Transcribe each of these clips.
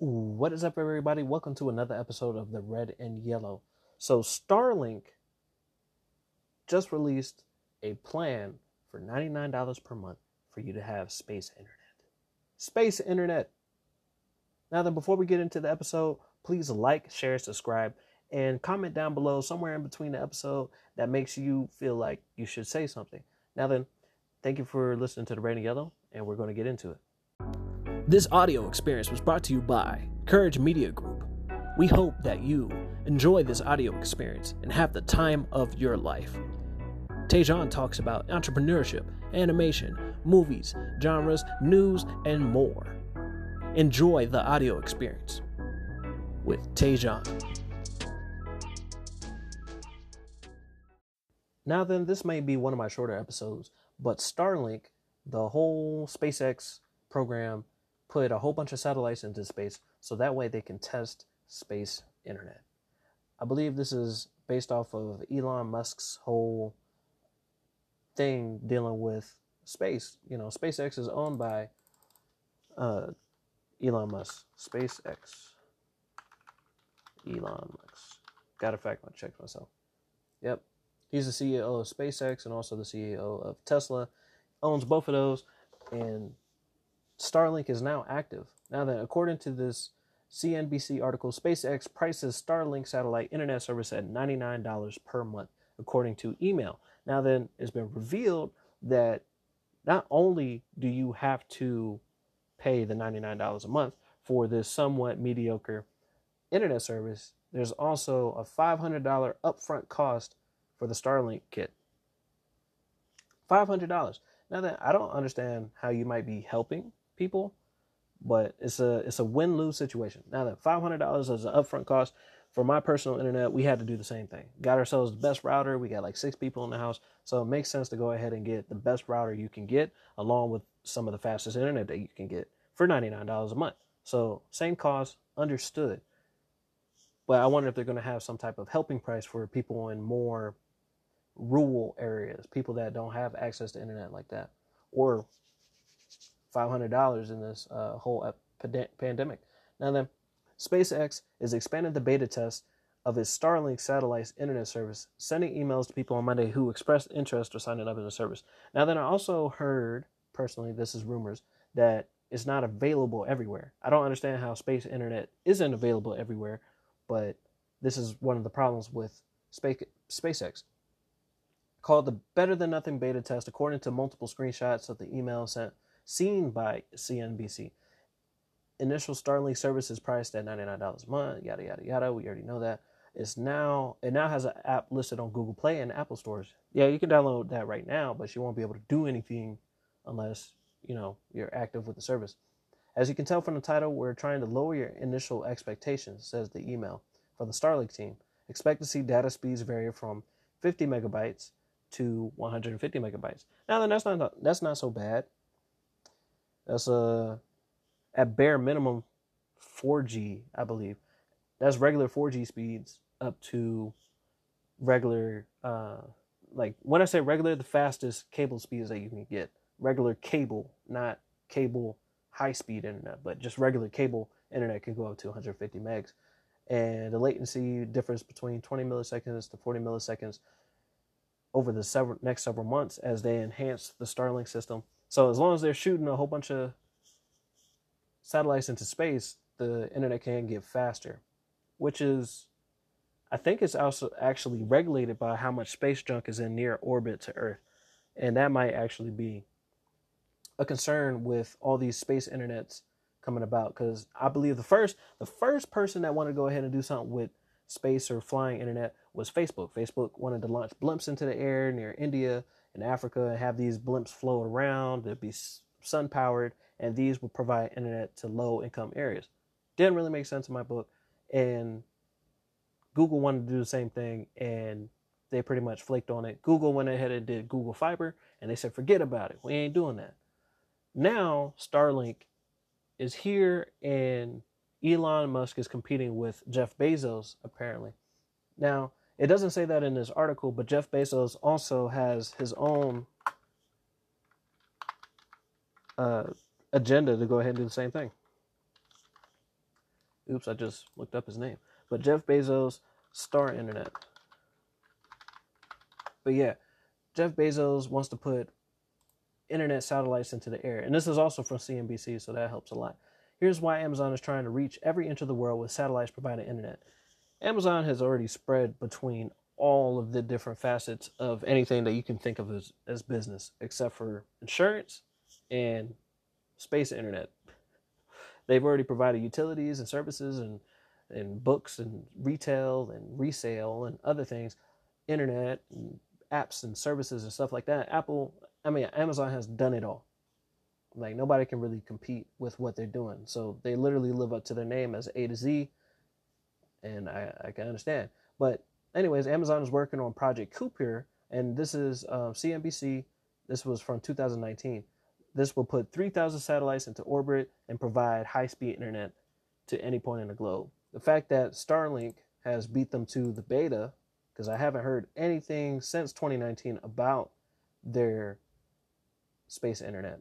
What is up, everybody? Welcome to another episode of the Red and Yellow. So, Starlink just released a plan for $99 per month for you to have space internet. Space internet. Now, then, before we get into the episode, please like, share, subscribe, and comment down below somewhere in between the episode that makes you feel like you should say something. Now, then, thank you for listening to the Red and Yellow, and we're going to get into it. This audio experience was brought to you by Courage Media Group. We hope that you enjoy this audio experience and have the time of your life. Tejan talks about entrepreneurship, animation, movies, genres, news, and more. Enjoy the audio experience with Tejan. Now, then, this may be one of my shorter episodes, but Starlink, the whole SpaceX program, put a whole bunch of satellites into space so that way they can test space internet. I believe this is based off of Elon Musk's whole thing dealing with space. You know, SpaceX is owned by uh, Elon Musk. SpaceX. Elon Musk. Got to fact check myself. Yep. He's the CEO of SpaceX and also the CEO of Tesla. Owns both of those. And Starlink is now active. Now that, according to this CNBC article, SpaceX prices Starlink satellite internet service at $99 per month, according to email. Now, then, it's been revealed that not only do you have to pay the $99 a month for this somewhat mediocre internet service, there's also a $500 upfront cost for the Starlink kit. $500. Now then, I don't understand how you might be helping people, but it's a it's a win lose situation. Now that five hundred dollars is an upfront cost for my personal internet, we had to do the same thing. Got ourselves the best router. We got like six people in the house, so it makes sense to go ahead and get the best router you can get, along with some of the fastest internet that you can get for ninety nine dollars a month. So same cost, understood. But I wonder if they're going to have some type of helping price for people in more rural areas, people that don't have access to internet like that, or $500 in this uh, whole pandemic. Now then, SpaceX is expanding the beta test of its Starlink satellite internet service, sending emails to people on Monday who expressed interest or signing up in the service. Now then, I also heard personally, this is rumors that it's not available everywhere. I don't understand how space internet isn't available everywhere, but this is one of the problems with space, SpaceX. Called the Better Than Nothing beta test, according to multiple screenshots of the email sent seen by CNBC. Initial Starlink service is priced at $99 a month, yada yada yada. We already know that. It's now it now has an app listed on Google Play and Apple stores. Yeah, you can download that right now, but you won't be able to do anything unless, you know, you're active with the service. As you can tell from the title, we're trying to lower your initial expectations, says the email for the Starlink team. Expect to see data speeds vary from 50 megabytes to 150 megabytes. Now then that's not that's not so bad. That's a at bare minimum 4G, I believe. That's regular 4G speeds up to regular uh like when I say regular, the fastest cable speeds that you can get. Regular cable, not cable high speed internet, but just regular cable internet can go up to 150 megs. And the latency difference between 20 milliseconds to 40 milliseconds over the several, next several months as they enhance the Starlink system so as long as they're shooting a whole bunch of satellites into space, the internet can get faster, which is, I think, it's also actually regulated by how much space junk is in near orbit to Earth, and that might actually be a concern with all these space internets coming about because I believe the first the first person that wanted to go ahead and do something with space or flying internet was Facebook. Facebook wanted to launch blimps into the air near India and Africa and have these blimps float around. They'd be sun powered, and these would provide internet to low income areas. Didn't really make sense in my book. And Google wanted to do the same thing, and they pretty much flaked on it. Google went ahead and did Google Fiber, and they said, forget about it. We ain't doing that. Now, Starlink is here, and Elon Musk is competing with Jeff Bezos, apparently. Now, it doesn't say that in this article, but Jeff Bezos also has his own uh, agenda to go ahead and do the same thing. Oops, I just looked up his name. But Jeff Bezos, Star Internet. But yeah, Jeff Bezos wants to put internet satellites into the air. And this is also from CNBC, so that helps a lot. Here's why Amazon is trying to reach every inch of the world with satellites providing internet. Amazon has already spread between all of the different facets of anything that you can think of as, as business, except for insurance and space internet. They've already provided utilities and services and, and books and retail and resale and other things, internet and apps and services and stuff like that. Apple, I mean, Amazon has done it all. Like nobody can really compete with what they're doing. So they literally live up to their name as A to Z. And I, I can understand. But anyways, Amazon is working on Project Kuiper, and this is uh, CNBC. This was from 2019. This will put 3,000 satellites into orbit and provide high-speed internet to any point in the globe. The fact that Starlink has beat them to the beta, because I haven't heard anything since 2019 about their space internet,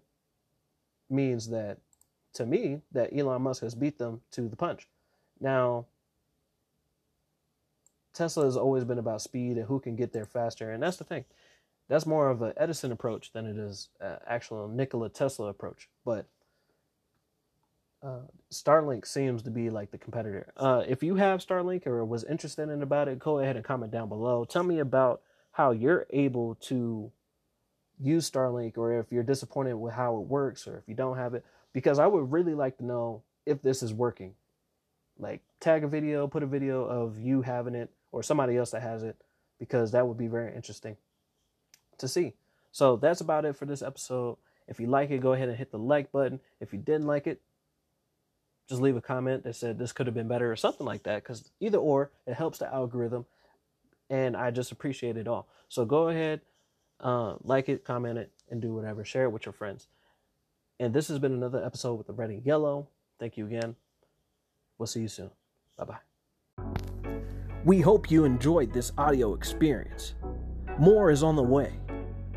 means that to me that Elon Musk has beat them to the punch. Now, Tesla has always been about speed and who can get there faster, and that's the thing. That's more of an Edison approach than it is an actual Nikola Tesla approach. But uh, Starlink seems to be like the competitor. Uh, if you have Starlink or was interested in about it, go ahead and comment down below. Tell me about how you're able to use Starlink, or if you're disappointed with how it works, or if you don't have it, because I would really like to know if this is working. Like tag a video, put a video of you having it, or somebody else that has it, because that would be very interesting to see. So that's about it for this episode. If you like it, go ahead and hit the like button. If you didn't like it, just leave a comment that said this could have been better or something like that. Because either or, it helps the algorithm, and I just appreciate it all. So go ahead, uh, like it, comment it, and do whatever. Share it with your friends. And this has been another episode with the Red and Yellow. Thank you again. We'll see you soon. Bye bye. We hope you enjoyed this audio experience. More is on the way,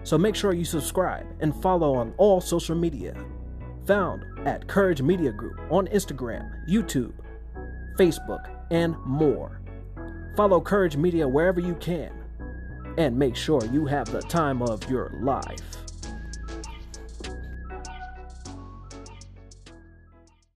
so make sure you subscribe and follow on all social media. Found at Courage Media Group on Instagram, YouTube, Facebook, and more. Follow Courage Media wherever you can, and make sure you have the time of your life.